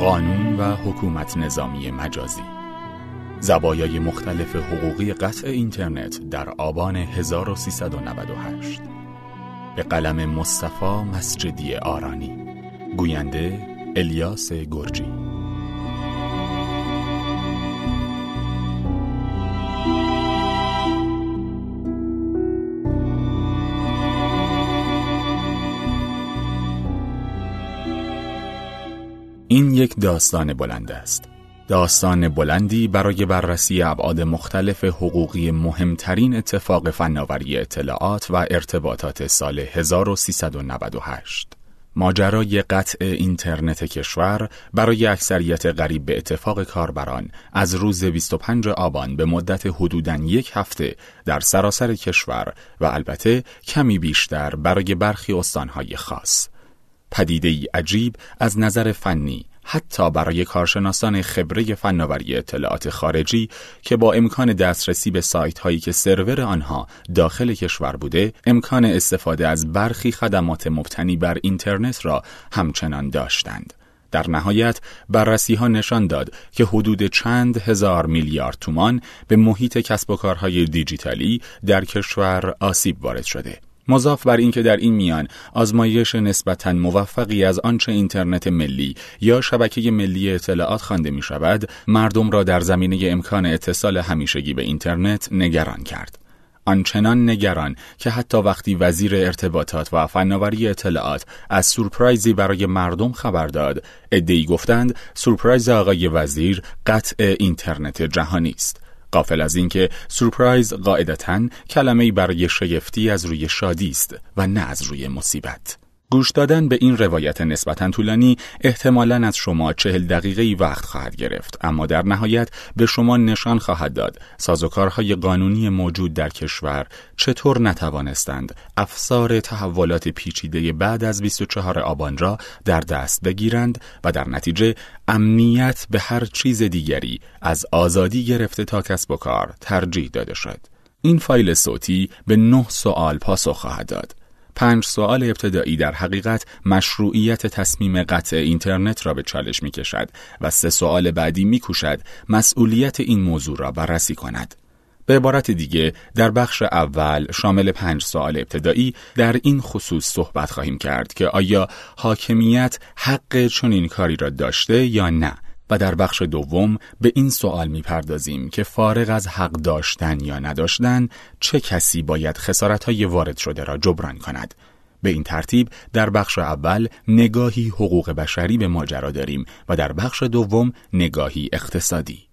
قانون و حکومت نظامی مجازی. زبایای مختلف حقوقی قطع اینترنت در آبان 1398 به قلم مصطفی مسجدی آرانی. گوینده الیاس گرجی. این یک داستان بلند است. داستان بلندی برای بررسی ابعاد مختلف حقوقی مهمترین اتفاق فناوری اطلاعات و ارتباطات سال 1398. ماجرای قطع اینترنت کشور برای اکثریت غریب به اتفاق کاربران از روز 25 آبان به مدت حدوداً یک هفته در سراسر کشور و البته کمی بیشتر برای برخی استانهای خاص پدیده ای عجیب از نظر فنی حتی برای کارشناسان خبره فناوری اطلاعات خارجی که با امکان دسترسی به سایت هایی که سرور آنها داخل کشور بوده امکان استفاده از برخی خدمات مبتنی بر اینترنت را همچنان داشتند. در نهایت بررسی ها نشان داد که حدود چند هزار میلیارد تومان به محیط کسب و کارهای دیجیتالی در کشور آسیب وارد شده. مضاف بر اینکه در این میان آزمایش نسبتا موفقی از آنچه اینترنت ملی یا شبکه ملی اطلاعات خوانده می شود مردم را در زمینه امکان اتصال همیشگی به اینترنت نگران کرد. آنچنان نگران که حتی وقتی وزیر ارتباطات و فناوری اطلاعات از سورپرایزی برای مردم خبر داد ادعی گفتند سورپرایز آقای وزیر قطع اینترنت جهانی است. قافل از اینکه سورپرایز قاعدتا کلمه برای شگفتی از روی شادی است و نه از روی مصیبت. گوش دادن به این روایت نسبتا طولانی احتمالا از شما چهل دقیقه وقت خواهد گرفت. اما در نهایت به شما نشان خواهد داد سازوکارهای قانونی موجود در کشور چطور نتوانستند افسار تحولات پیچیده بعد از 24 آبان را در دست بگیرند و در نتیجه امنیت به هر چیز دیگری از آزادی گرفته تا کسب و کار ترجیح داده شد. این فایل صوتی به نه سوال پاسخ خواهد داد. پنج سوال ابتدایی در حقیقت مشروعیت تصمیم قطع اینترنت را به چالش می کشد و سه سوال بعدی می مسئولیت این موضوع را بررسی کند. به عبارت دیگه در بخش اول شامل پنج سوال ابتدایی در این خصوص صحبت خواهیم کرد که آیا حاکمیت حق چنین کاری را داشته یا نه و در بخش دوم به این سوال می‌پردازیم که فارغ از حق داشتن یا نداشتن چه کسی باید خسارتهای وارد شده را جبران کند؟ به این ترتیب در بخش اول نگاهی حقوق بشری به ماجرا داریم و در بخش دوم نگاهی اقتصادی.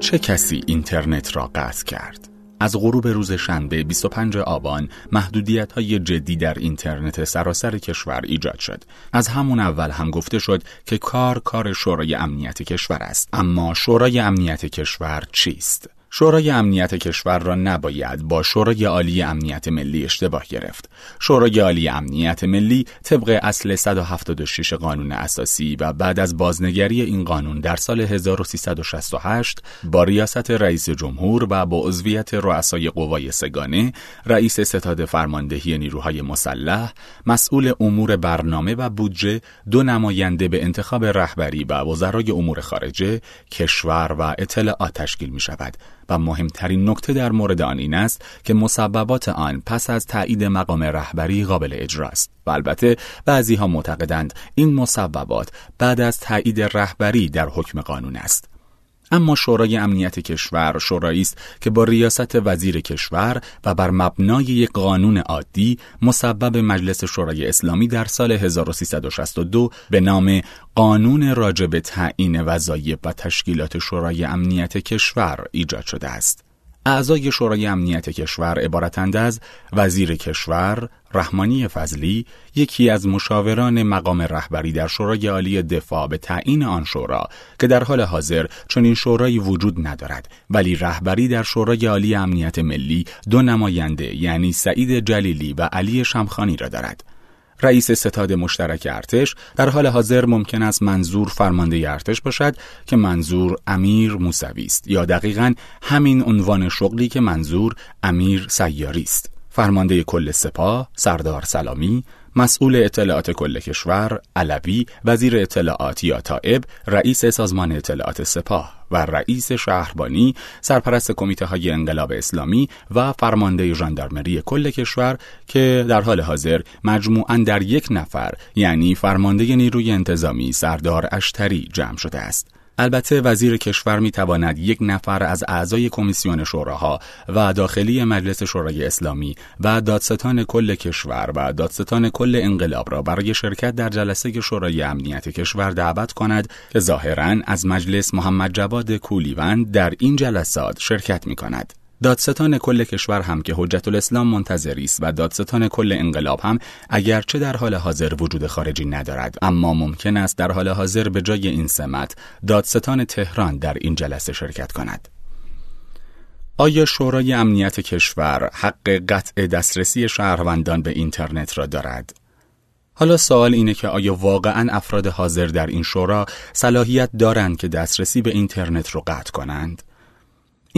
چه کسی اینترنت را قطع کرد؟ از غروب روز شنبه 25 آبان محدودیت های جدی در اینترنت سراسر کشور ایجاد شد. از همون اول هم گفته شد که کار کار شورای امنیت کشور است. اما شورای امنیت کشور چیست؟ شورای امنیت کشور را نباید با شورای عالی امنیت ملی اشتباه گرفت. شورای عالی امنیت ملی طبق اصل 176 قانون اساسی و بعد از بازنگری این قانون در سال 1368 با ریاست رئیس جمهور و با عضویت رؤسای قوای سگانه، رئیس ستاد فرماندهی نیروهای مسلح، مسئول امور برنامه و بودجه، دو نماینده به انتخاب رهبری و وزرای امور خارجه، کشور و اطلاعات تشکیل می شود. و مهمترین نکته در مورد آن این است که مسببات آن پس از تایید مقام رهبری قابل اجراست و البته بعضی ها معتقدند این مسببات بعد از تایید رهبری در حکم قانون است. اما شورای امنیت کشور شورایی است که با ریاست وزیر کشور و بر مبنای یک قانون عادی مسبب مجلس شورای اسلامی در سال 1362 به نام قانون راجب تعیین وظایف و تشکیلات شورای امنیت کشور ایجاد شده است. اعضای شورای امنیت کشور عبارتند از وزیر کشور، رحمانی فضلی، یکی از مشاوران مقام رهبری در شورای عالی دفاع به تعیین آن شورا که در حال حاضر چنین شورایی وجود ندارد ولی رهبری در شورای عالی امنیت ملی دو نماینده یعنی سعید جلیلی و علی شمخانی را دارد. رئیس ستاد مشترک ارتش در حال حاضر ممکن است منظور فرمانده ارتش باشد که منظور امیر موسوی است یا دقیقا همین عنوان شغلی که منظور امیر سیاری است. فرمانده کل سپاه سردار سلامی مسئول اطلاعات کل کشور علوی وزیر اطلاعات یا طائب رئیس سازمان اطلاعات سپاه و رئیس شهربانی سرپرست کمیته های انقلاب اسلامی و فرمانده ژاندارمری کل کشور که در حال حاضر مجموعاً در یک نفر یعنی فرمانده نیروی انتظامی سردار اشتری جمع شده است. البته وزیر کشور می تواند یک نفر از اعضای کمیسیون شوراها و داخلی مجلس شورای اسلامی و دادستان کل کشور و دادستان کل انقلاب را برای شرکت در جلسه شورای امنیت کشور دعوت کند که ظاهرا از مجلس محمد جواد کولیوند در این جلسات شرکت می کند. دادستان کل کشور هم که حجت الاسلام منتظری است و دادستان کل انقلاب هم اگرچه در حال حاضر وجود خارجی ندارد اما ممکن است در حال حاضر به جای این سمت دادستان تهران در این جلسه شرکت کند آیا شورای امنیت کشور حق قطع دسترسی شهروندان به اینترنت را دارد؟ حالا سوال اینه که آیا واقعا افراد حاضر در این شورا صلاحیت دارند که دسترسی به اینترنت را قطع کنند؟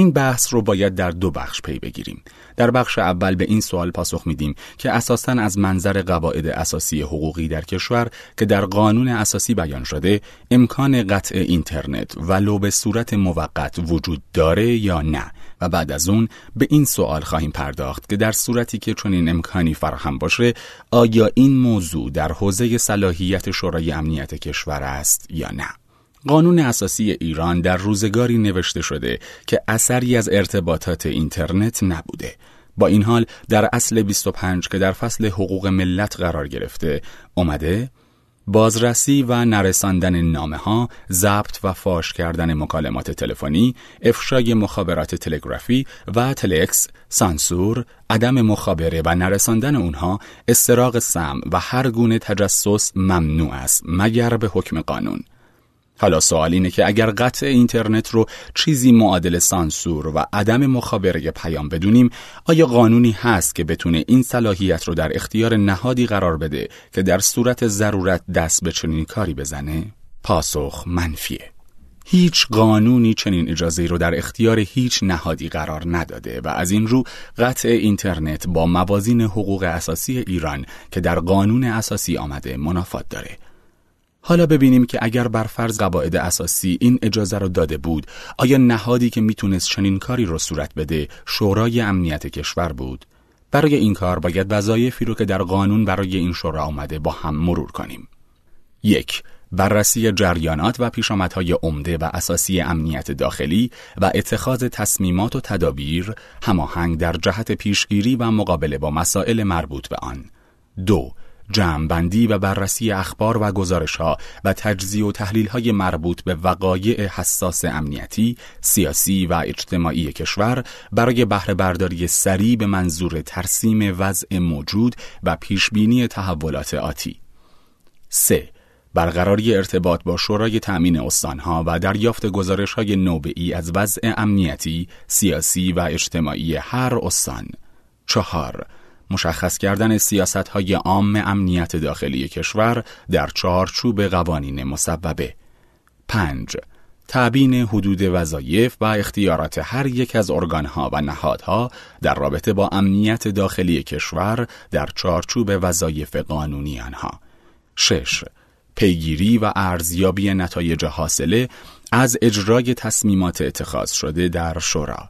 این بحث رو باید در دو بخش پی بگیریم. در بخش اول به این سوال پاسخ میدیم که اساساً از منظر قواعد اساسی حقوقی در کشور که در قانون اساسی بیان شده امکان قطع اینترنت ولو به صورت موقت وجود داره یا نه و بعد از اون به این سوال خواهیم پرداخت که در صورتی که چنین امکانی فراهم باشه آیا این موضوع در حوزه صلاحیت شورای امنیت کشور است یا نه قانون اساسی ایران در روزگاری نوشته شده که اثری از ارتباطات اینترنت نبوده. با این حال در اصل 25 که در فصل حقوق ملت قرار گرفته اومده بازرسی و نرساندن نامه ها، ضبط و فاش کردن مکالمات تلفنی، افشای مخابرات تلگرافی و تلکس، سانسور، عدم مخابره و نرساندن اونها، استراق سم و هر گونه تجسس ممنوع است مگر به حکم قانون. حالا سوال اینه که اگر قطع اینترنت رو چیزی معادل سانسور و عدم مخابره پیام بدونیم آیا قانونی هست که بتونه این صلاحیت رو در اختیار نهادی قرار بده که در صورت ضرورت دست به چنین کاری بزنه؟ پاسخ منفیه. هیچ قانونی چنین اجازه رو در اختیار هیچ نهادی قرار نداده و از این رو قطع اینترنت با موازین حقوق اساسی ایران که در قانون اساسی آمده منافات داره حالا ببینیم که اگر بر فرض قواعد اساسی این اجازه رو داده بود آیا نهادی که می‌تونست چنین کاری رو صورت بده شورای امنیت کشور بود؟ برای این کار باید وظایفی رو که در قانون برای این شورا آمده با هم مرور کنیم. یک بررسی جریانات و پیشامدهای عمده و اساسی امنیت داخلی و اتخاذ تصمیمات و تدابیر هماهنگ در جهت پیشگیری و مقابله با مسائل مربوط به آن. دو جمعبندی و بررسی اخبار و گزارش ها و تجزیه و تحلیل های مربوط به وقایع حساس امنیتی، سیاسی و اجتماعی کشور برای بهره برداری سریع به منظور ترسیم وضع موجود و پیشبینی تحولات آتی. 3. برقراری ارتباط با شورای تأمین استانها و دریافت گزارش های نوبئی از وضع امنیتی، سیاسی و اجتماعی هر استان. چهار مشخص کردن سیاست های عام امنیت داخلی کشور در چارچوب قوانین مصوبه 5. تعبین حدود وظایف و اختیارات هر یک از ارگانها و نهادها در رابطه با امنیت داخلی کشور در چارچوب وظایف قانونی آنها 6. پیگیری و ارزیابی نتایج حاصله از اجرای تصمیمات اتخاذ شده در شورا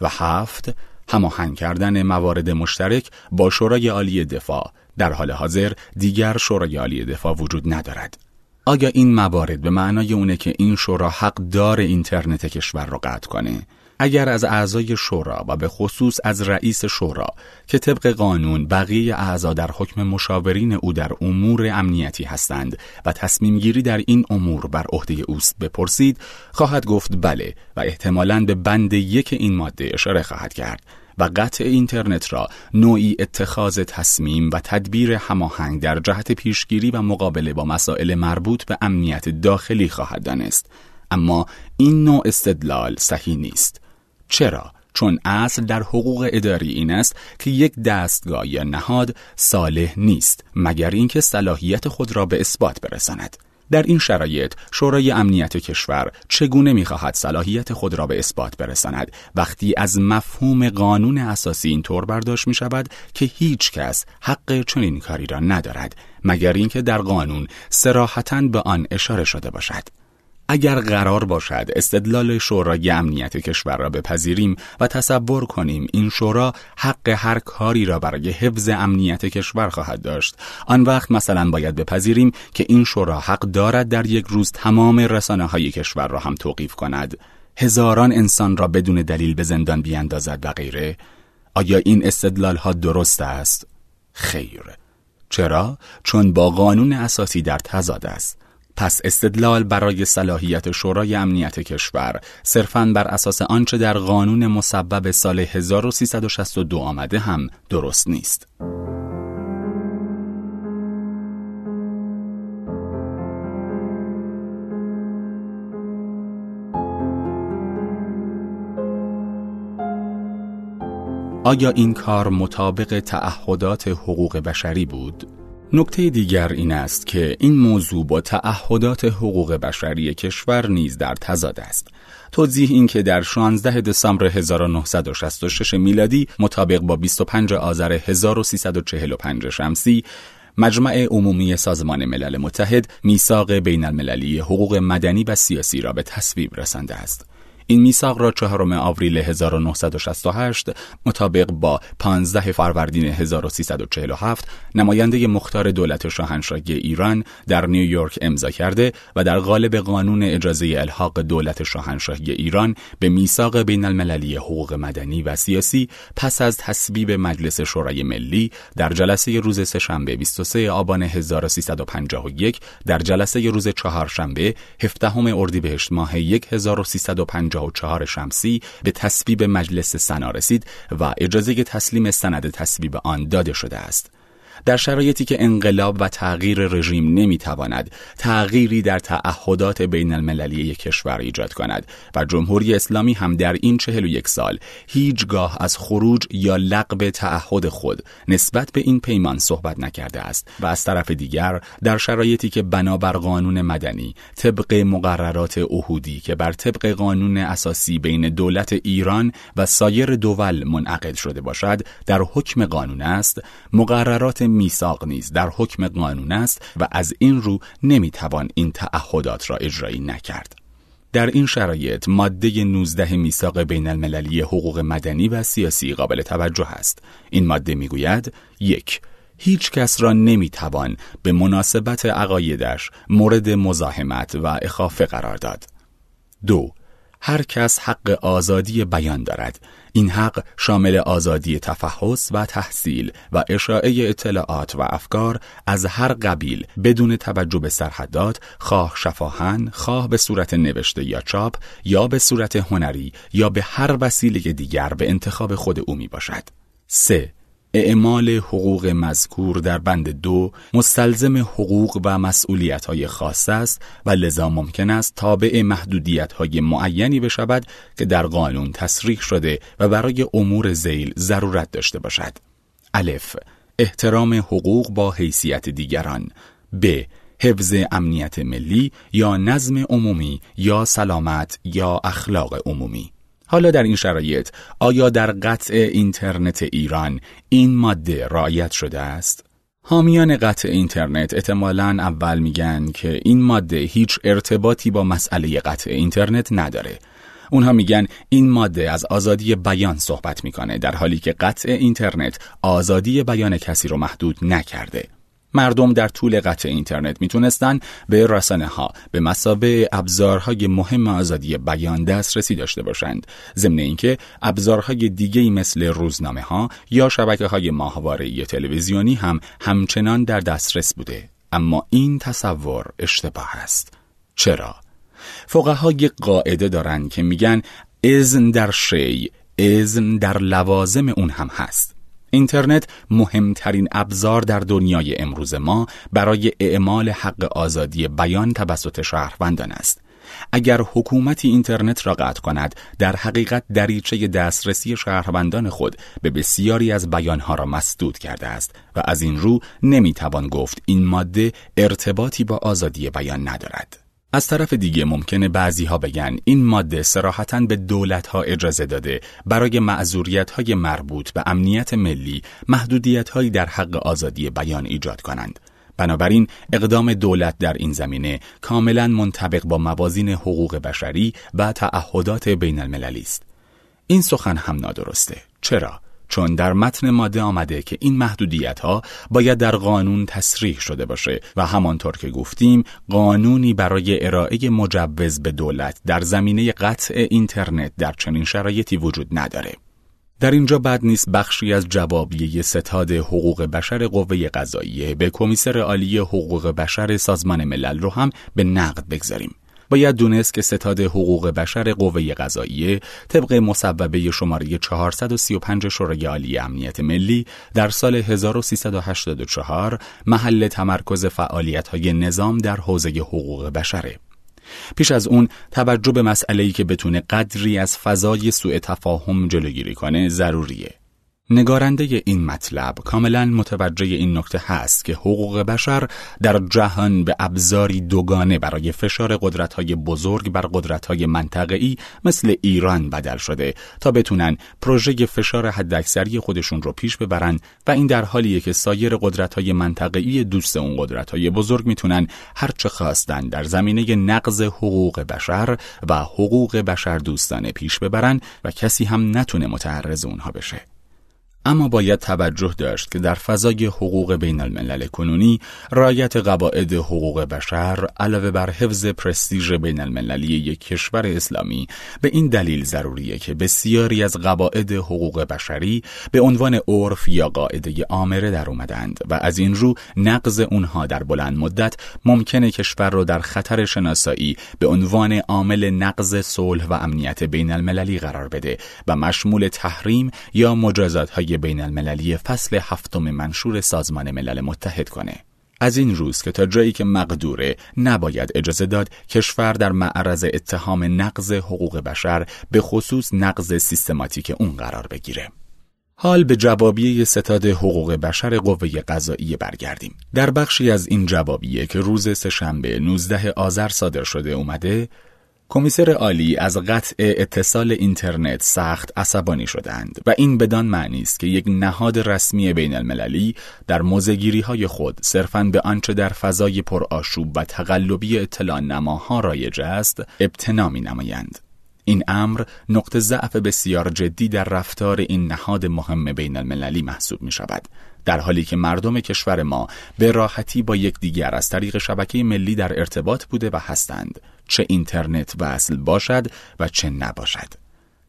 و هفت هماهنگ کردن موارد مشترک با شورای عالی دفاع. در حال حاضر دیگر شورای عالی دفاع وجود ندارد. آیا این موارد به معنای اونه که این شورا حق دار اینترنت کشور را قطع کنه؟ اگر از اعضای شورا و به خصوص از رئیس شورا که طبق قانون بقیه اعضا در حکم مشاورین او در امور امنیتی هستند و تصمیم گیری در این امور بر عهده اوست بپرسید خواهد گفت بله و احتمالاً به بند یک این ماده اشاره خواهد کرد و قطع اینترنت را نوعی اتخاذ تصمیم و تدبیر هماهنگ در جهت پیشگیری و مقابله با مسائل مربوط به امنیت داخلی خواهد دانست. اما این نوع استدلال صحیح نیست. چرا؟ چون اصل در حقوق اداری این است که یک دستگاه یا نهاد صالح نیست مگر اینکه صلاحیت خود را به اثبات برساند. در این شرایط شورای امنیت کشور چگونه می‌خواهد صلاحیت خود را به اثبات برساند؟ وقتی از مفهوم قانون اساسی این طور برداشت می شود که هیچ کس حق چنین کاری را ندارد مگر اینکه در قانون سراحتا به آن اشاره شده باشد. اگر قرار باشد استدلال شورای امنیت کشور را بپذیریم و تصور کنیم این شورا حق هر کاری را برای حفظ امنیت کشور خواهد داشت. آن وقت مثلا باید بپذیریم که این شورا حق دارد در یک روز تمام رسانه های کشور را هم توقیف کند. هزاران انسان را بدون دلیل به زندان بیاندازد و غیره. آیا این استدلال ها درست است؟ خیر. چرا؟ چون با قانون اساسی در تضاد است. پس استدلال برای صلاحیت شورای امنیت کشور صرفاً بر اساس آنچه در قانون مسبب سال 1362 آمده هم درست نیست. آیا این کار مطابق تعهدات حقوق بشری بود؟ نکته دیگر این است که این موضوع با تعهدات حقوق بشری کشور نیز در تضاد است. توضیح این که در 16 دسامبر 1966 میلادی مطابق با 25 آذر 1345 شمسی مجمع عمومی سازمان ملل متحد میثاق بین المللی حقوق مدنی و سیاسی را به تصویب رسانده است. این میثاق را چهارم آوریل 1968 مطابق با 15 فروردین 1347 نماینده مختار دولت شاهنشاهی ایران در نیویورک امضا کرده و در قالب قانون اجازه الحاق دولت شاهنشاهی ایران به میثاق بین المللی حقوق مدنی و سیاسی پس از تصویب مجلس شورای ملی در جلسه روز سهشنبه 23 آبان 1351 در جلسه روز چهارشنبه 17 اردیبهشت ماه 1350 54 شمسی به تصویب مجلس سنا رسید و اجازه تسلیم سند تصویب آن داده شده است. در شرایطی که انقلاب و تغییر رژیم نمی‌تواند تغییری در تعهدات بین المللی یک کشور ایجاد کند و جمهوری اسلامی هم در این چهل و یک سال هیچگاه از خروج یا لغو تعهد خود نسبت به این پیمان صحبت نکرده است و از طرف دیگر در شرایطی که بنابر قانون مدنی طبق مقررات عهودی که بر طبق قانون اساسی بین دولت ایران و سایر دول منعقد شده باشد در حکم قانون است مقررات میثاق نیز در حکم قانون است و از این رو نمی‌توان این تعهدات را اجرایی نکرد. در این شرایط ماده 19 میثاق بین المللی حقوق مدنی و سیاسی قابل توجه است. این ماده می‌گوید یک هیچ کس را نمی‌توان به مناسبت عقایدش مورد مزاحمت و اخافه قرار داد. دو هر کس حق آزادی بیان دارد این حق شامل آزادی تفحص و تحصیل و اشاعه اطلاعات و افکار از هر قبیل بدون توجه به سرحدات خواه شفاهن خواه به صورت نوشته یا چاپ یا به صورت هنری یا به هر وسیله دیگر به انتخاب خود او می باشد 3. اعمال حقوق مذکور در بند دو مستلزم حقوق و مسئولیت های خاص است و لذا ممکن است تابع محدودیت های معینی بشود که در قانون تصریح شده و برای امور زیل ضرورت داشته باشد. الف. احترام حقوق با حیثیت دیگران. ب. حفظ امنیت ملی یا نظم عمومی یا سلامت یا اخلاق عمومی. حالا در این شرایط آیا در قطع اینترنت ایران این ماده رعایت شده است؟ حامیان قطع اینترنت احتمالا اول میگن که این ماده هیچ ارتباطی با مسئله قطع اینترنت نداره. اونها میگن این ماده از آزادی بیان صحبت می‌کنه در حالی که قطع اینترنت آزادی بیان کسی رو محدود نکرده. مردم در طول قطع اینترنت می‌تونستن به رسانه ها به مسابه ابزارهای مهم آزادی بیان دسترسی داشته باشند. ضمن اینکه ابزارهای دیگه مثل روزنامه ها یا شبکه های ماهواره تلویزیونی هم همچنان در دسترس بوده. اما این تصور اشتباه است. چرا؟ فقهای قاعده دارند که میگن اذن در شی اذن در لوازم اون هم هست. اینترنت مهمترین ابزار در دنیای امروز ما برای اعمال حق آزادی بیان توسط شهروندان است. اگر حکومتی اینترنت را قطع کند در حقیقت دریچه دسترسی شهروندان خود به بسیاری از بیانها را مسدود کرده است و از این رو نمی‌توان گفت این ماده ارتباطی با آزادی بیان ندارد. از طرف دیگه ممکنه بعضی ها بگن این ماده سراحتا به دولت ها اجازه داده برای معذوریت های مربوط به امنیت ملی محدودیت هایی در حق آزادی بیان ایجاد کنند. بنابراین اقدام دولت در این زمینه کاملا منطبق با موازین حقوق بشری و تعهدات بین المللی است. این سخن هم نادرسته. چرا؟ چون در متن ماده آمده که این محدودیت ها باید در قانون تصریح شده باشه و همانطور که گفتیم قانونی برای ارائه مجوز به دولت در زمینه قطع اینترنت در چنین شرایطی وجود نداره. در اینجا بد نیست بخشی از جوابیه ستاد حقوق بشر قوه قضاییه به کمیسر عالی حقوق بشر سازمان ملل رو هم به نقد بگذاریم. باید دونست که ستاد حقوق بشر قوه قضاییه طبق مصوبه شماره 435 شورای عالی امنیت ملی در سال 1384 محل تمرکز فعالیت های نظام در حوزه حقوق بشره. پیش از اون توجه به مسئله‌ای که بتونه قدری از فضای سوء تفاهم جلوگیری کنه ضروریه. نگارنده این مطلب کاملا متوجه این نکته هست که حقوق بشر در جهان به ابزاری دوگانه برای فشار قدرت‌های بزرگ بر قدرت‌های منطقه‌ای مثل ایران بدل شده تا بتونن پروژه فشار حداکثری خودشون رو پیش ببرن و این در حالیه که سایر قدرت‌های منطقه‌ای دوست اون قدرت‌های بزرگ می‌تونن هر چه خواستن در زمینه نقض حقوق بشر و حقوق بشر دوستانه پیش ببرن و کسی هم نتونه متعرض اونها بشه. اما باید توجه داشت که در فضای حقوق بین الملل کنونی رایت قواعد حقوق بشر علاوه بر حفظ پرستیژ بین المللی یک کشور اسلامی به این دلیل ضروریه که بسیاری از قواعد حقوق بشری به عنوان عرف یا قاعده آمره در اومدند و از این رو نقض اونها در بلند مدت ممکنه کشور را در خطر شناسایی به عنوان عامل نقض صلح و امنیت بین المللی قرار بده و مشمول تحریم یا مجازات های بین المللی فصل هفتم منشور سازمان ملل متحد کنه. از این روز که تا جایی که مقدوره نباید اجازه داد کشور در معرض اتهام نقض حقوق بشر به خصوص نقض سیستماتیک اون قرار بگیره. حال به جوابیه ستاد حقوق بشر قوه قضایی برگردیم. در بخشی از این جوابیه که روز سهشنبه 19 آذر صادر شده اومده، کمیسر عالی از قطع اتصال اینترنت سخت عصبانی شدند و این بدان معنی است که یک نهاد رسمی بین المللی در موزگیری های خود صرفاً به آنچه در فضای پرآشوب و تقلبی اطلاع نماها رایج است ابتنا می نمایند. این امر نقطه ضعف بسیار جدی در رفتار این نهاد مهم بین المللی محسوب می شود در حالی که مردم کشور ما به راحتی با یکدیگر از طریق شبکه ملی در ارتباط بوده و هستند چه اینترنت وصل باشد و چه نباشد.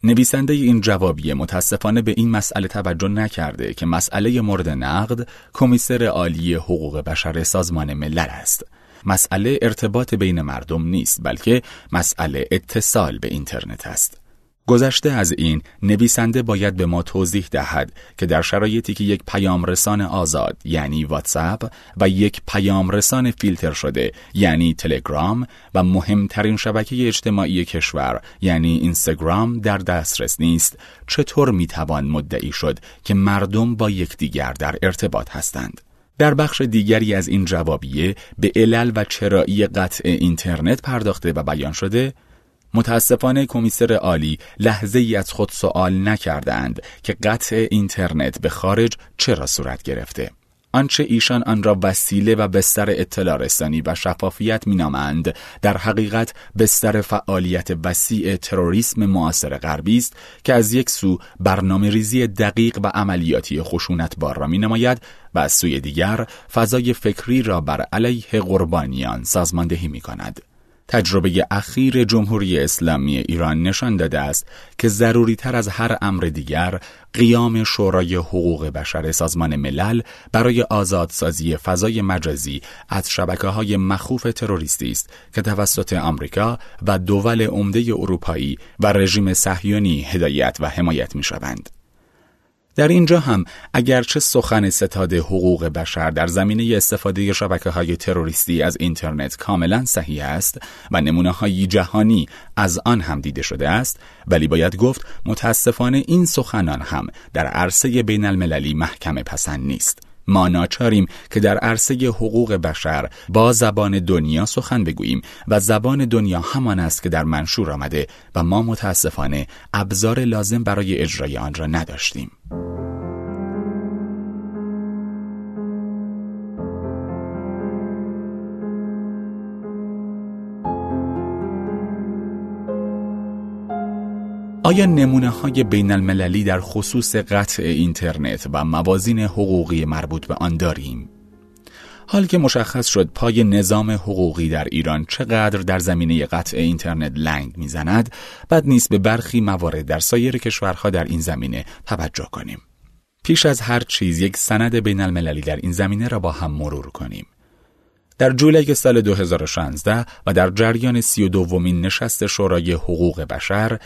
نویسنده این جوابیه متاسفانه به این مسئله توجه نکرده که مسئله مورد نقد کمیسر عالی حقوق بشر سازمان ملل است. مسئله ارتباط بین مردم نیست بلکه مسئله اتصال به اینترنت است. گذشته از این نویسنده باید به ما توضیح دهد که در شرایطی که یک پیام رسان آزاد یعنی واتساپ و یک پیام رسان فیلتر شده یعنی تلگرام و مهمترین شبکه اجتماعی کشور یعنی اینستاگرام در دسترس نیست چطور می‌توان مدعی شد که مردم با یکدیگر در ارتباط هستند؟ در بخش دیگری از این جوابیه به علل و چرایی قطع اینترنت پرداخته و بیان شده متاسفانه کمیسر عالی لحظه ای از خود سوال نکردند که قطع اینترنت به خارج چرا صورت گرفته. آنچه ایشان آن را وسیله و بستر اطلاع رسانی و شفافیت مینامند در حقیقت بستر فعالیت وسیع تروریسم معاصر غربی است که از یک سو برنامه ریزی دقیق و عملیاتی خشونت بار را مینماید و از سوی دیگر فضای فکری را بر علیه قربانیان سازماندهی می کند. تجربه اخیر جمهوری اسلامی ایران نشان داده است که ضروری تر از هر امر دیگر قیام شورای حقوق بشر سازمان ملل برای آزادسازی فضای مجازی از شبکه های مخوف تروریستی است که توسط آمریکا و دول عمده اروپایی و رژیم صهیونی هدایت و حمایت می شوند. در اینجا هم اگرچه سخن ستاد حقوق بشر در زمینه استفاده شبکه های تروریستی از اینترنت کاملا صحیح است و نمونه های جهانی از آن هم دیده شده است ولی باید گفت متاسفانه این سخنان هم در عرصه بین المللی محکم پسند نیست. ما ناچاریم که در عرصه حقوق بشر با زبان دنیا سخن بگوییم و زبان دنیا همان است که در منشور آمده و ما متاسفانه ابزار لازم برای اجرای آن را نداشتیم. آیا نمونه های بین المللی در خصوص قطع اینترنت و موازین حقوقی مربوط به آن داریم؟ حال که مشخص شد پای نظام حقوقی در ایران چقدر در زمینه قطع اینترنت لنگ می‌زند بد نیست به برخی موارد در سایر کشورها در این زمینه توجه کنیم پیش از هر چیز یک سند بین المللی در این زمینه را با هم مرور کنیم در جولای سال 2016 و در جریان سی و دومین نشست شورای حقوق بشر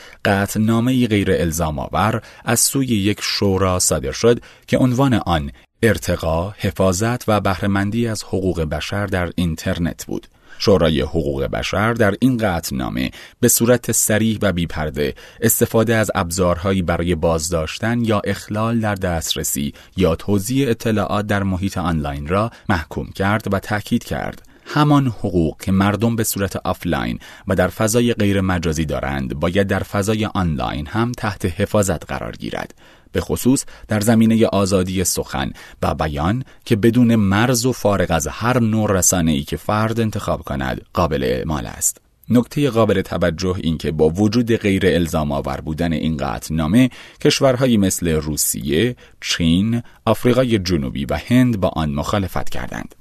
نامه غیر الزام آور از سوی یک شورا صادر شد که عنوان آن ارتقا، حفاظت و بهرهمندی از حقوق بشر در اینترنت بود. شورای حقوق بشر در این نامه به صورت صریح و بیپرده استفاده از ابزارهایی برای بازداشتن یا اخلال در دسترسی یا توزیع اطلاعات در محیط آنلاین را محکوم کرد و تاکید کرد. همان حقوق که مردم به صورت آفلاین و در فضای غیر مجازی دارند باید در فضای آنلاین هم تحت حفاظت قرار گیرد. به خصوص در زمینه آزادی سخن و بیان که بدون مرز و فارغ از هر نوع رسانه ای که فرد انتخاب کند قابل اعمال است. نکته قابل توجه این که با وجود غیر الزام آور بودن این نامه کشورهایی مثل روسیه، چین، آفریقای جنوبی و هند با آن مخالفت کردند.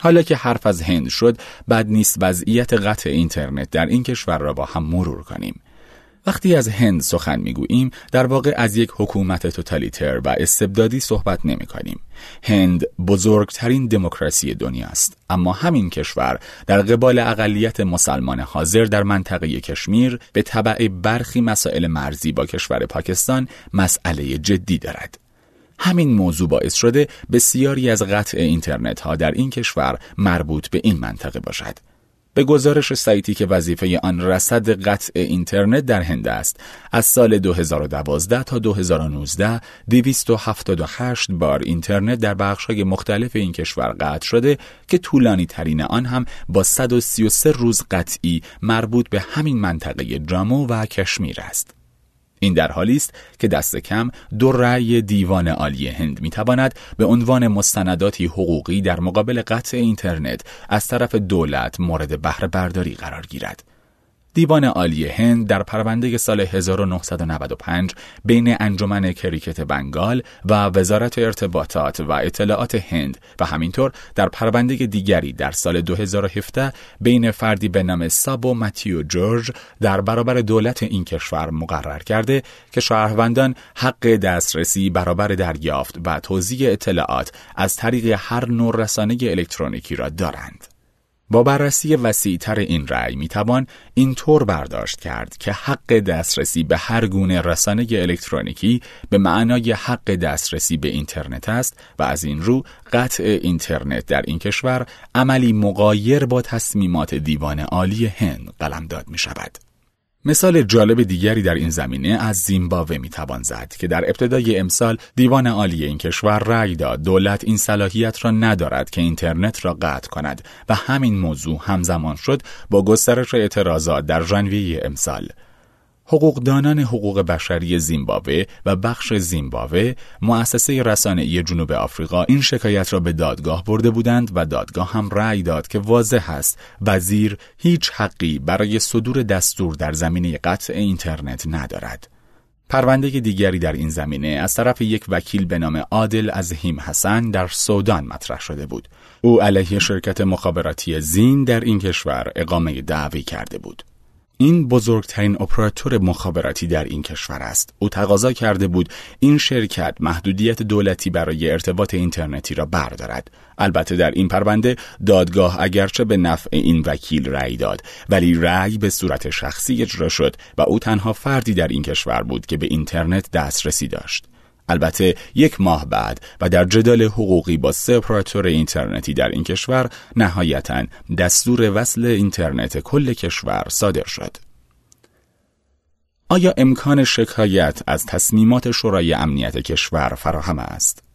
حالا که حرف از هند شد بد نیست وضعیت قطع اینترنت در این کشور را با هم مرور کنیم. وقتی از هند سخن می‌گوییم در واقع از یک حکومت توتالیتر و استبدادی صحبت نمی کنیم. هند بزرگترین دموکراسی دنیاست اما همین کشور در قبال اقلیت مسلمان حاضر در منطقه کشمیر به طبع برخی مسائل مرزی با کشور پاکستان مسئله جدی دارد. همین موضوع باعث شده بسیاری از قطع اینترنت ها در این کشور مربوط به این منطقه باشد. به گزارش سایتی که وظیفه آن رصد قطع اینترنت در هند است. از سال 2012 تا 2019 278 بار اینترنت در بخش‌های مختلف این کشور قطع شده که طولانی ترین آن هم با 133 روز قطعی مربوط به همین منطقه جامو و کشمیر است. این در حالی است که دست کم دو رأی دیوان عالی هند می‌تواند به عنوان مستنداتی حقوقی در مقابل قطع اینترنت از طرف دولت مورد بهره برداری قرار گیرد. دیوان عالی هند در پرونده سال 1995 بین انجمن کریکت بنگال و وزارت ارتباطات و اطلاعات هند و همینطور در پرونده دیگری در سال 2017 بین فردی به نام سابو ماتیو جورج در برابر دولت این کشور مقرر کرده که شهروندان حق دسترسی برابر دریافت و توزیع اطلاعات از طریق هر نوع رسانه الکترونیکی را دارند. با بررسی وسیعتر این رأی می‌توان اینطور برداشت کرد که حق دسترسی به هر گونه رسانه الکترونیکی به معنای حق دسترسی به اینترنت است و از این رو قطع اینترنت در این کشور عملی مقایر با تصمیمات دیوان عالی هند قلمداد می شود. مثال جالب دیگری در این زمینه از زیمبابوه می‌توان زد که در ابتدای امسال دیوان عالی این کشور رأی داد. دولت این صلاحیت را ندارد که اینترنت را قطع کند و همین موضوع همزمان شد با گسترش اعتراضات در ژانویه امسال. حقوقدانان حقوق بشری زیمبابوه و بخش زیمبابوه مؤسسه رسانه‌ای جنوب آفریقا این شکایت را به دادگاه برده بودند و دادگاه هم رأی داد که واضح است وزیر هیچ حقی برای صدور دستور در زمینه قطع اینترنت ندارد. پرونده دیگری در این زمینه از طرف یک وکیل به نام عادل از هیم حسن در سودان مطرح شده بود. او علیه شرکت مخابراتی زین در این کشور اقامه دعوی کرده بود. این بزرگترین اپراتور مخابراتی در این کشور است. او تقاضا کرده بود این شرکت محدودیت دولتی برای ارتباط اینترنتی را بردارد. البته در این پرونده دادگاه اگرچه به نفع این وکیل رأی داد ولی رأی به صورت شخصی اجرا شد و او تنها فردی در این کشور بود که به اینترنت دسترسی داشت. البته یک ماه بعد و در جدال حقوقی با سه اینترنتی در این کشور نهایتا دستور وصل اینترنت کل کشور صادر شد. آیا امکان شکایت از تصمیمات شورای امنیت کشور فراهم است؟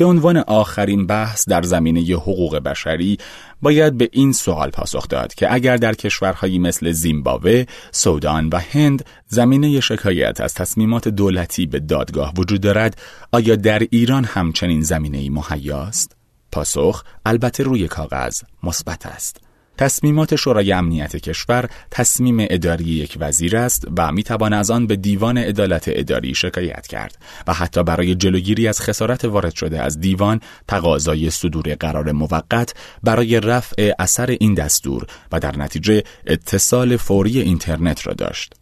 به عنوان آخرین بحث در زمینه حقوق بشری باید به این سوال پاسخ داد که اگر در کشورهایی مثل زیمبابوه، سودان و هند زمینه شکایت از تصمیمات دولتی به دادگاه وجود دارد، آیا در ایران همچنین زمینه مهیاست؟ پاسخ البته روی کاغذ مثبت است. تصمیمات شورای امنیت کشور تصمیم اداری یک وزیر است و می توان از آن به دیوان عدالت اداری شکایت کرد و حتی برای جلوگیری از خسارت وارد شده از دیوان تقاضای صدور قرار موقت برای رفع اثر این دستور و در نتیجه اتصال فوری اینترنت را داشت.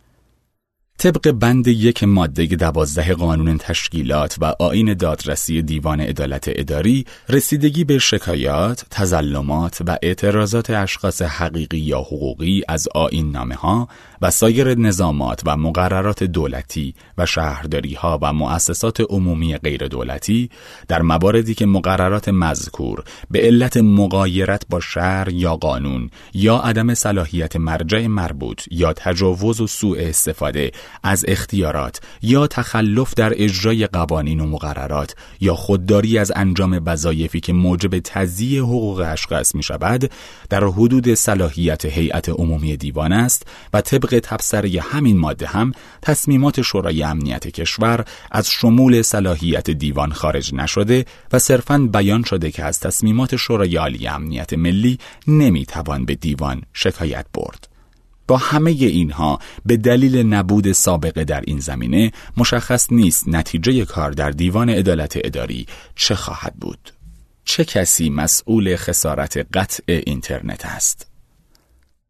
طبق بند یک ماده دوازده قانون تشکیلات و آین دادرسی دیوان عدالت اداری رسیدگی به شکایات، تزلمات و اعتراضات اشخاص حقیقی یا حقوقی از آین نامه ها و سایر نظامات و مقررات دولتی و شهرداری ها و مؤسسات عمومی غیر دولتی در مواردی که مقررات مذکور به علت مقایرت با شهر یا قانون یا عدم صلاحیت مرجع مربوط یا تجاوز و سوء استفاده از اختیارات یا تخلف در اجرای قوانین و مقررات یا خودداری از انجام وظایفی که موجب تضییع حقوق اشخاص می شود در حدود صلاحیت هیئت عمومی دیوان است و طبق تبصره همین ماده هم تصمیمات شورای امنیت کشور از شمول صلاحیت دیوان خارج نشده و صرفاً بیان شده که از تصمیمات شورای عالی امنیت ملی نمی‌توان به دیوان شکایت برد. با همه اینها به دلیل نبود سابقه در این زمینه مشخص نیست نتیجه کار در دیوان عدالت اداری چه خواهد بود. چه کسی مسئول خسارت قطع اینترنت است؟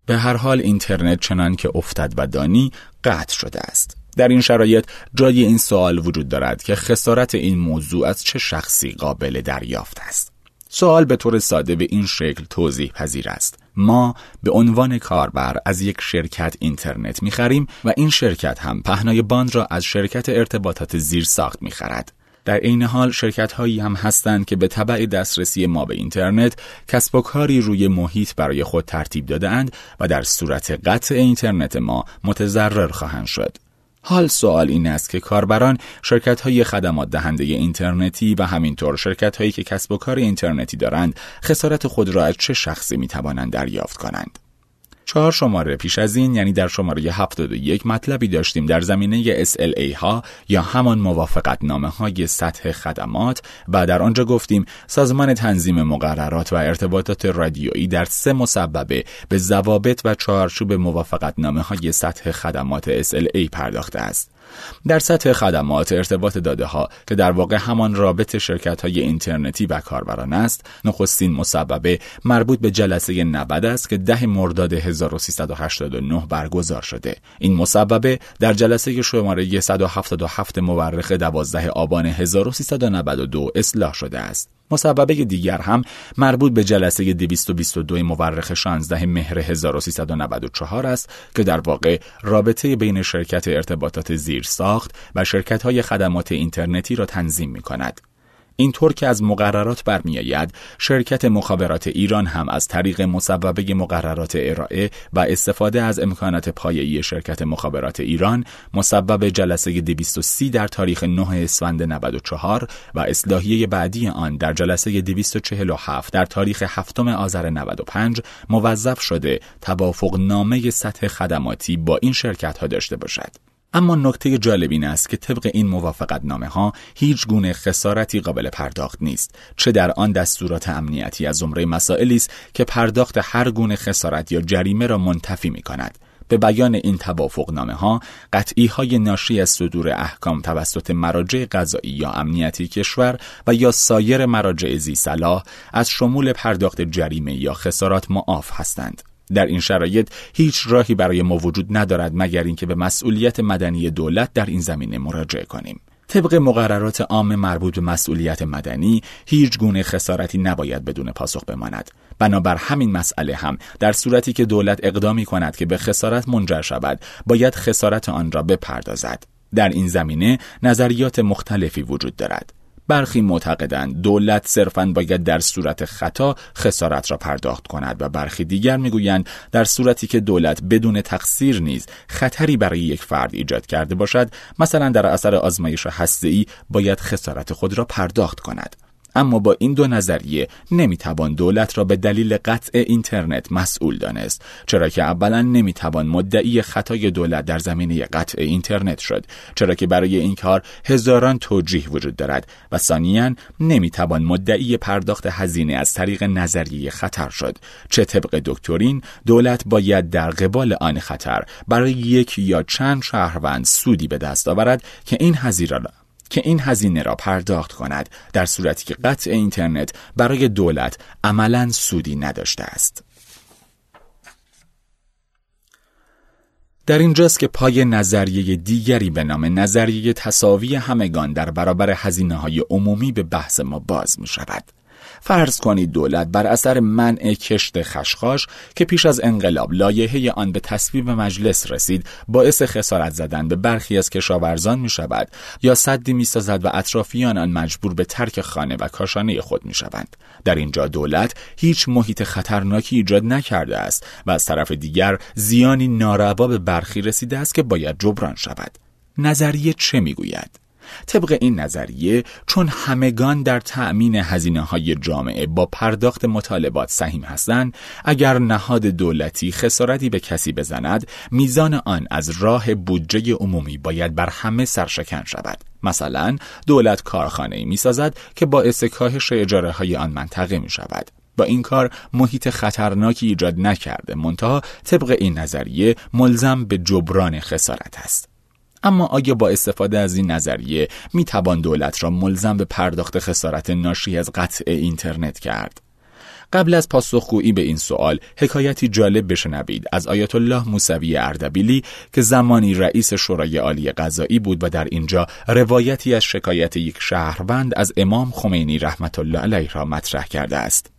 به هر حال اینترنت چنان که افتد و دانی قطع شده است. در این شرایط جای این سوال وجود دارد که خسارت این موضوع از چه شخصی قابل دریافت است. سوال به طور ساده به این شکل توضیح پذیر است. ما به عنوان کاربر از یک شرکت اینترنت می‌خریم و این شرکت هم پهنای باند را از شرکت ارتباطات زیر ساخت می‌خرد. در عین حال شرکت هایی هم هستند که به طبع دسترسی ما به اینترنت کسب و کاری روی محیط برای خود ترتیب دادهاند و در صورت قطع اینترنت ما متضرر خواهند شد. حال سوال این است که کاربران شرکت های خدمات دهنده اینترنتی و همینطور شرکت هایی که کسب و کار اینترنتی دارند خسارت خود را از چه شخصی می توانند دریافت کنند. چهار شماره پیش از این یعنی در شماره 71 مطلبی داشتیم در زمینه SLA ها یا همان موافقت نامه های سطح خدمات و در آنجا گفتیم سازمان تنظیم مقررات و ارتباطات رادیویی در سه مسببه به ضوابط و چهارچوب موافقت نامه های سطح خدمات SLA پرداخته است. در سطح خدمات ارتباط داده ها که در واقع همان رابط شرکت های اینترنتی و کاربران است نخستین مسببه مربوط به جلسه 90 است که ده مرداد 1389 برگزار شده. این مسببه در جلسه شماره 177 مورخ 12 آبان 1392 اصلاح شده است. مسببه دیگر هم مربوط به جلسه 222 مورخ 16 مهر 1394 است که در واقع رابطه بین شرکت ارتباطات زیر ساخت و شرکت های خدمات اینترنتی را تنظیم می کند. اینطور که از مقررات برمیآید شرکت مخابرات ایران هم از طریق مسببه مقررات ارائه و استفاده از امکانات پایه‌ای شرکت مخابرات ایران مسبب جلسه 230 در تاریخ 9 اسفند 94 و اصلاحیه بعدی آن در جلسه 247 در تاریخ 7 آذر 95 موظف شده توافق نامه سطح خدماتی با این شرکت ها داشته باشد. اما نکته جالب این است که طبق این موافقت نامه ها هیچ گونه خسارتی قابل پرداخت نیست چه در آن دستورات امنیتی از زمره مسائلی است که پرداخت هر گونه خسارت یا جریمه را منتفی می کند به بیان این توافق نامه ها قطعی های ناشی از صدور احکام توسط مراجع قضایی یا امنیتی کشور و یا سایر مراجع زی صلاح از شمول پرداخت جریمه یا خسارات معاف هستند. در این شرایط هیچ راهی برای ما وجود ندارد مگر اینکه به مسئولیت مدنی دولت در این زمینه مراجعه کنیم. طبق مقررات عام مربوط به مسئولیت مدنی هیچ گونه خسارتی نباید بدون پاسخ بماند بنابر همین مسئله هم در صورتی که دولت اقدامی کند که به خسارت منجر شود باید خسارت آن را بپردازد در این زمینه نظریات مختلفی وجود دارد. برخی معتقدند دولت صرفاً باید در صورت خطا خسارت را پرداخت کند و برخی دیگر می‌گویند در صورتی که دولت بدون تقصیر نیز خطری برای یک فرد ایجاد کرده باشد مثلا در اثر آزمایش هسته‌ای باید خسارت خود را پرداخت کند. اما با این دو نظریه نمی‌توان دولت را به دلیل قطع اینترنت مسئول دانست چرا که اولا نمی‌توان مدعی خطای دولت در زمینه قطع اینترنت شد چرا که برای این کار هزاران توجیه وجود دارد و ثانیا نمی‌توان مدعی پرداخت هزینه از طریق نظریه خطر شد چه طبق دکترین دولت باید در قبال آن خطر برای یک یا چند شهروند سودی به دست آورد که این هزینه را که این هزینه را پرداخت کند در صورتی که قطع اینترنت برای دولت عملا سودی نداشته است. در اینجاست که پای نظریه دیگری به نام نظریه تصاوی همگان در برابر هزینه های عمومی به بحث ما باز می شود. فرض کنید دولت بر اثر منع کشت خشخاش که پیش از انقلاب لایحه آن به تصویب مجلس رسید باعث خسارت زدن به برخی از کشاورزان می شود یا صدی می سازد و اطرافیان آن مجبور به ترک خانه و کاشانه خود می شوند. در اینجا دولت هیچ محیط خطرناکی ایجاد نکرده است و از طرف دیگر زیانی ناروا به برخی رسیده است که باید جبران شود. نظریه چه می‌گوید؟ طبق این نظریه چون همگان در تأمین هزینه های جامعه با پرداخت مطالبات سهیم هستند اگر نهاد دولتی خسارتی به کسی بزند میزان آن از راه بودجه عمومی باید بر همه سرشکن شود. مثلا دولت کارخانه می سازد که باعث کاهش اجاره های آن منطقه می شود با این کار محیط خطرناکی ایجاد نکرده منتها طبق این نظریه ملزم به جبران خسارت است. اما آیا با استفاده از این نظریه می توان دولت را ملزم به پرداخت خسارت ناشی از قطع اینترنت کرد؟ قبل از پاسخگویی به این سوال حکایتی جالب بشنوید از آیت الله موسوی اردبیلی که زمانی رئیس شورای عالی قضایی بود و در اینجا روایتی از شکایت یک شهروند از امام خمینی رحمت الله علیه را مطرح کرده است.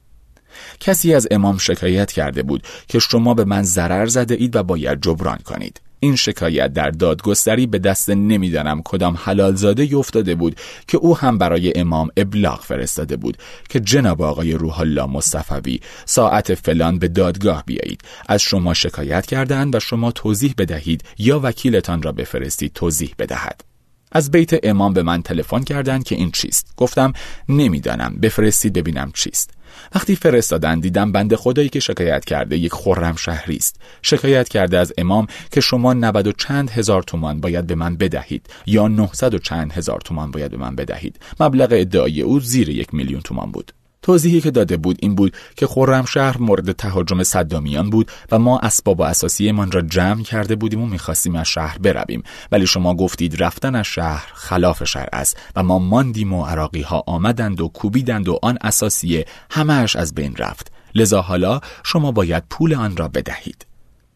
کسی از امام شکایت کرده بود که شما به من ضرر زده اید و باید جبران کنید. این شکایت در دادگستری به دست نمی‌دانم کدام حلالزاده افتاده بود که او هم برای امام ابلاغ فرستاده بود که جناب آقای روح الله مصطفوی ساعت فلان به دادگاه بیایید. از شما شکایت کردند و شما توضیح بدهید یا وکیلتان را بفرستید توضیح بدهد. از بیت امام به من تلفن کردند که این چیست. گفتم نمی‌دانم. بفرستید ببینم چیست. وقتی فرستادن دیدم بنده خدایی که شکایت کرده یک خرم شهری است. شکایت کرده از امام که شما 90 و چند هزار تومان باید به من بدهید یا 900 و چند هزار تومان باید به من بدهید. مبلغ ادعای او زیر یک میلیون تومان بود. توضیحی که داده بود این بود که خرمشهر مورد تهاجم صدامیان بود و ما اسباب و اساسیمان را جمع کرده بودیم و می‌خواستیم از شهر برویم. ولی شما گفتید رفتن از شهر خلاف شهر است و ما ماندیم و عراقی ها آمدند و کوبیدند و آن اساسیه همهش از بین رفت. لذا حالا شما باید پول آن را بدهید.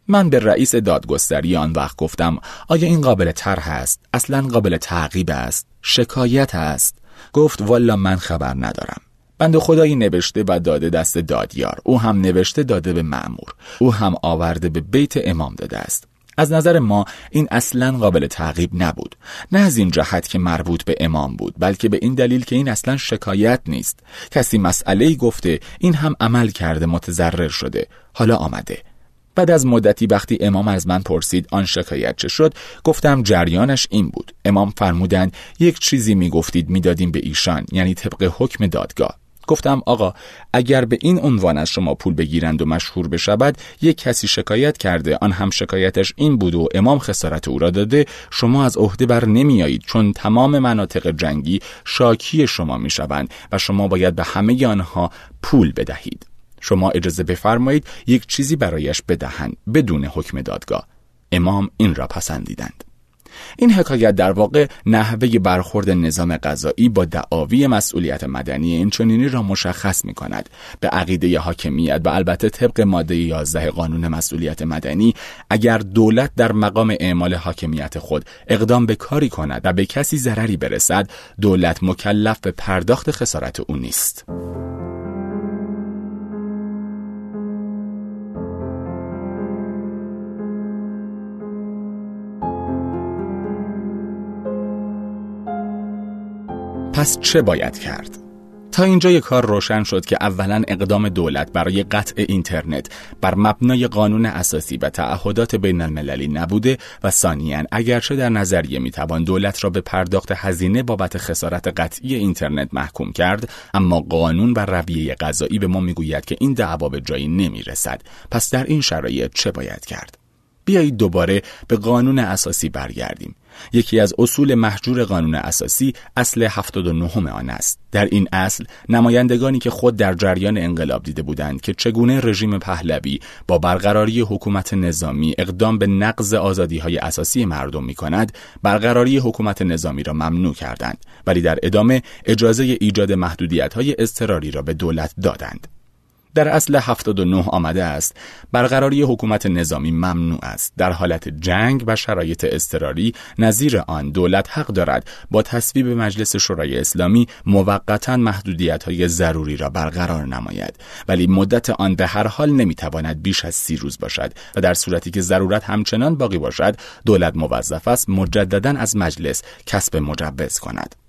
من به رئیس دادگستری آن وقت گفتم آیا این قابل طرح است؟ اصلا قابل تعقیب است. شکایت است. گفت والا من خبر ندارم. بند خدایی نوشته و داده دست دادیار. او هم نوشته داده به معمور او هم آورده به بیت امام داده است. از نظر ما این اصلا قابل تعقیب نبود. نه از این جهت که مربوط به امام بود بلکه به این دلیل که این اصلا شکایت نیست. کسی مسئله گفته این هم عمل کرده متضرر شده. حالا آمده. بعد از مدتی وقتی امام از من پرسید آن شکایت چه شد گفتم جریانش این بود. امام فرمودند یک چیزی می‌گفتید می‌دادیم به ایشان یعنی طبق حکم دادگاه. گفتم آقا اگر به این عنوان از شما پول بگیرند و مشهور بشود یک کسی شکایت کرده آن هم شکایتش این بود و امام خسارت او را داده شما از عهده بر نمیایید چون تمام مناطق جنگی شاکی شما می‌شوند و شما باید به همه آنها پول بدهید. شما اجازه بفرمایید یک چیزی برایش بدهند بدون حکم دادگاه. امام این را پسندیدند. این حکایت در واقع نحوه برخورد نظام قضایی با دعاوی مسئولیت مدنی اینچنینی را مشخص می کند به عقیده حاکمیت و البته طبق ماده 11 قانون مسئولیت مدنی اگر دولت در مقام اعمال حاکمیت خود اقدام به کاری کند و به کسی ضرری برسد دولت مکلف به پرداخت خسارت او نیست. پس چه باید کرد؟ تا اینجا کار روشن شد که اولا اقدام دولت برای قطع اینترنت بر مبنای قانون اساسی و تعهدات بین المللی نبوده و ثانیا اگرچه در نظریه می‌توان دولت را به پرداخت هزینه بابت خسارت قطعی اینترنت محکوم کرد اما قانون و رویه قضایی به ما می‌گوید که این دعوا به جایی نمی‌رسد پس در این شرایط چه باید کرد بیایید دوباره به قانون اساسی برگردیم. یکی از اصول محجور قانون اساسی اصل 79 آن است. در این اصل نمایندگانی که خود در جریان انقلاب دیده بودند که چگونه رژیم پهلوی با برقراری حکومت نظامی اقدام به نقض آزادی های اساسی مردم می کند برقراری حکومت نظامی را ممنوع کردند ولی در ادامه اجازه ایجاد محدودیت های اضطراری را به دولت دادند. در اصل 79 آمده است برقراری حکومت نظامی ممنوع است. در حالت جنگ و شرایط اضطراری نظیر آن دولت حق دارد با تصویب مجلس شورای اسلامی موقتا محدودیت های ضروری را برقرار نماید. ولی مدت آن به هر حال نمی‌تواند بیش از سی روز باشد و در صورتی که ضرورت همچنان باقی باشد دولت موظف است مجددا از مجلس کسب مجوز کند.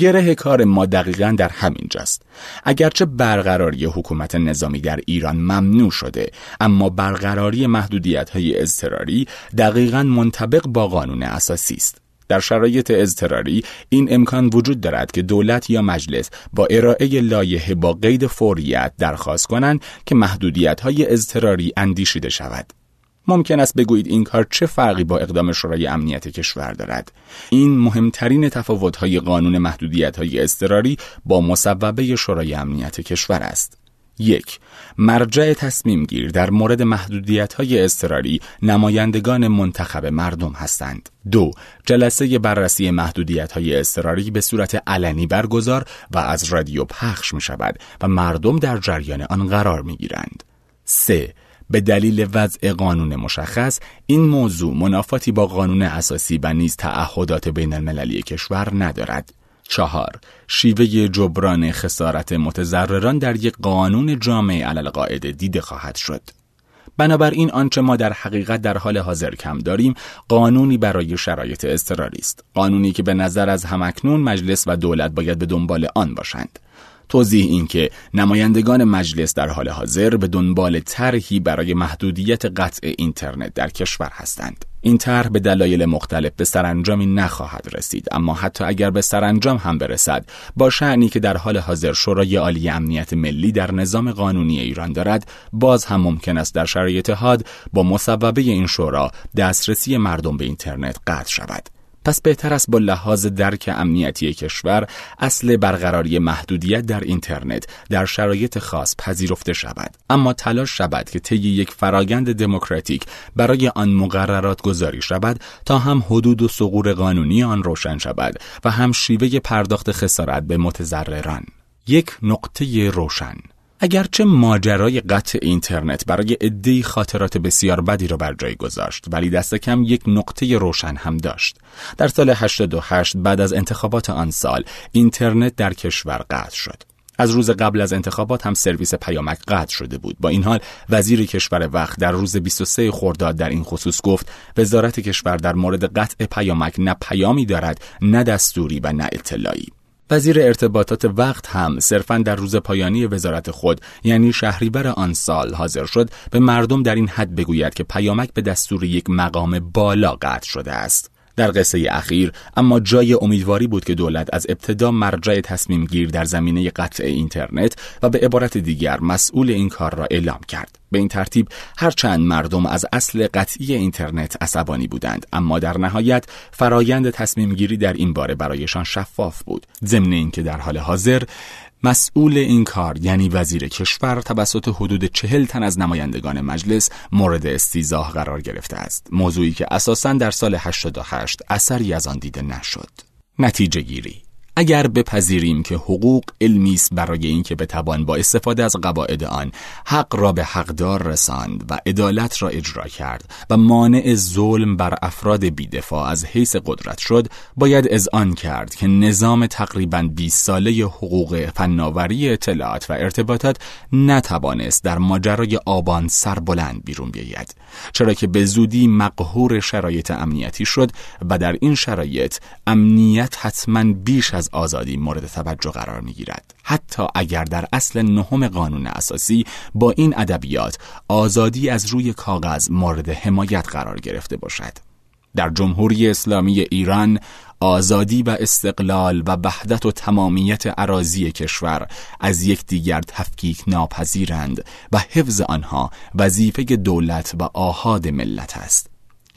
گره کار ما دقیقا در همین جاست اگرچه برقراری حکومت نظامی در ایران ممنوع شده اما برقراری محدودیت های اضطراری دقیقا منطبق با قانون اساسی است. در شرایط اضطراری این امکان وجود دارد که دولت یا مجلس با ارائه لایحه با قید فوریت درخواست کنند که محدودیت های اضطراری اندیشیده شود. ممکن است بگویید این کار چه فرقی با اقدام شورای امنیت کشور دارد این مهمترین تفاوت‌های قانون محدودیت‌های اضطراری با مصوبه شورای امنیت کشور است یک مرجع تصمیم گیر در مورد محدودیت های اضطراری نمایندگان منتخب مردم هستند. دو جلسه بررسی محدودیت های اضطراری به صورت علنی برگزار و از رادیو پخش می شود و مردم در جریان آن قرار می گیرند. سه به دلیل وضع قانون مشخص این موضوع منافاتی با قانون اساسی و نیز تعهدات بین المللی کشور ندارد. چهار شیوه جبران خسارت متضرران در یک قانون جامعه علل قاعده دیده خواهد شد. بنابراین آنچه ما در حقیقت در حال حاضر کم داریم قانونی برای شرایط اضطراری است قانونی که به نظر از همکنون مجلس و دولت باید به دنبال آن باشند توضیح این که نمایندگان مجلس در حال حاضر به دنبال طرحی برای محدودیت قطع اینترنت در کشور هستند. این طرح به دلایل مختلف به سرانجامی نخواهد رسید اما حتی اگر به سرانجام هم برسد با شعنی که در حال حاضر شورای عالی امنیت ملی در نظام قانونی ایران دارد باز هم ممکن است در شرایط حاد با مصوبه این شورا دسترسی مردم به اینترنت قطع شود پس بهتر است با لحاظ درک امنیتی کشور اصل برقراری محدودیت در اینترنت در شرایط خاص پذیرفته شود. اما تلاش شود که طی یک فرایند دموکراتیک برای آن مقررات گذاری شود تا هم حدود و سقور قانونی آن روشن شود و هم شیوه پرداخت خسارت به متضرران. یک نقطه روشن. اگرچه ماجرای قطع اینترنت برای عدهای خاطرات بسیار بدی را بر جای گذاشت ولی دست کم یک نقطه روشن هم داشت. در سال 88 بعد از انتخابات آن سال اینترنت در کشور قطع شد. از روز قبل از انتخابات هم سرویس پیامک قطع شده بود. با این حال وزیر کشور وقت در روز 23 خرداد در این خصوص گفت وزارت کشور در مورد قطع پیامک نه پیامی دارد نه دستوری و نه اطلاعی. وزیر ارتباطات وقت هم صرفا در روز پایانی وزارت خود یعنی شهریور آن سال حاضر شد به مردم در این حد بگوید که پیامک به دستور یک مقام بالا قطع شده است. در قصه اخیر اما جای امیدواری بود که دولت از ابتدا مرجع تصمیم گیر در زمینه قطع اینترنت و به عبارت دیگر مسئول این کار را اعلام کرد. به این ترتیب هرچند مردم از اصل قطعی اینترنت عصبانی بودند اما در نهایت فرایند تصمیم گیری در این باره برایشان شفاف بود. ضمن اینکه در حال حاضر مسئول این کار یعنی وزیر کشور توسط حدود چهل تن از نمایندگان مجلس مورد استیزاه قرار گرفته است. موضوعی که اساساً در سال 88 اثری از آن دیده نشد. نتیجه گیری. اگر بپذیریم که حقوق علمی است برای اینکه بتوان با استفاده از قواعد آن حق را به حقدار رساند و عدالت را اجرا کرد و مانع ظلم بر افراد بیدفاع از حیث قدرت شد باید از آن کرد که نظام تقریبا 20 ساله حقوق فناوری اطلاعات و ارتباطات نتوانست در ماجرای آبان سربلند بیرون بیاید چرا که به زودی مقهور شرایط امنیتی شد و در این شرایط امنیت حتما بیش از آزادی مورد توجه قرار می گیرد. حتی اگر در اصل نهم قانون اساسی با این ادبیات آزادی از روی کاغذ مورد حمایت قرار گرفته باشد. در جمهوری اسلامی ایران آزادی و استقلال و وحدت و تمامیت عراضی کشور از یکدیگر تفکیک ناپذیرند و حفظ آنها وظیفه دولت و آهاد ملت است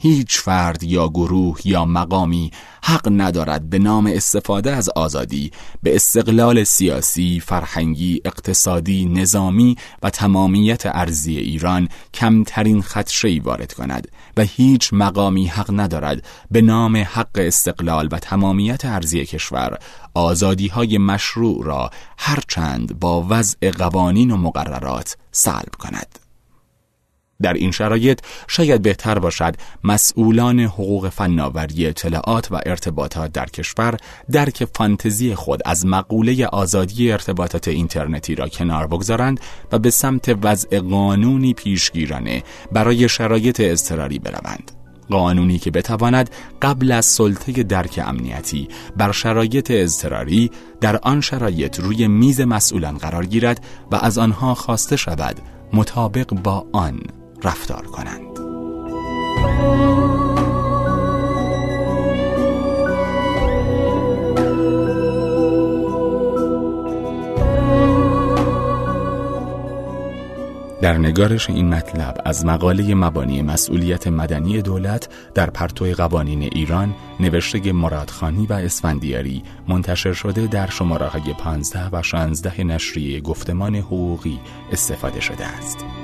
هیچ فرد یا گروه یا مقامی حق ندارد به نام استفاده از آزادی به استقلال سیاسی، فرهنگی، اقتصادی، نظامی و تمامیت ارزی ایران کمترین خدشه‌ای وارد کند و هیچ مقامی حق ندارد به نام حق استقلال و تمامیت ارزی کشور آزادی های مشروع را هرچند با وضع قوانین و مقررات سلب کند. در این شرایط شاید بهتر باشد مسئولان حقوق فناوری اطلاعات و ارتباطات در کشور درک فانتزی خود از مقوله آزادی ارتباطات اینترنتی را کنار بگذارند و به سمت وضع قانونی پیشگیرانه برای شرایط اضطراری بروند. قانونی که بتواند قبل از سلطه درک امنیتی بر شرایط اضطراری در آن شرایط روی میز مسئولان قرار گیرد و از آنها خواسته شود مطابق با آن رفتار کنند در نگارش این مطلب از مقاله مبانی مسئولیت مدنی دولت در پرتو قوانین ایران نوشته مرادخانی و اسفندیاری منتشر شده در شماره های 15 و 16 نشریه گفتمان حقوقی استفاده شده است.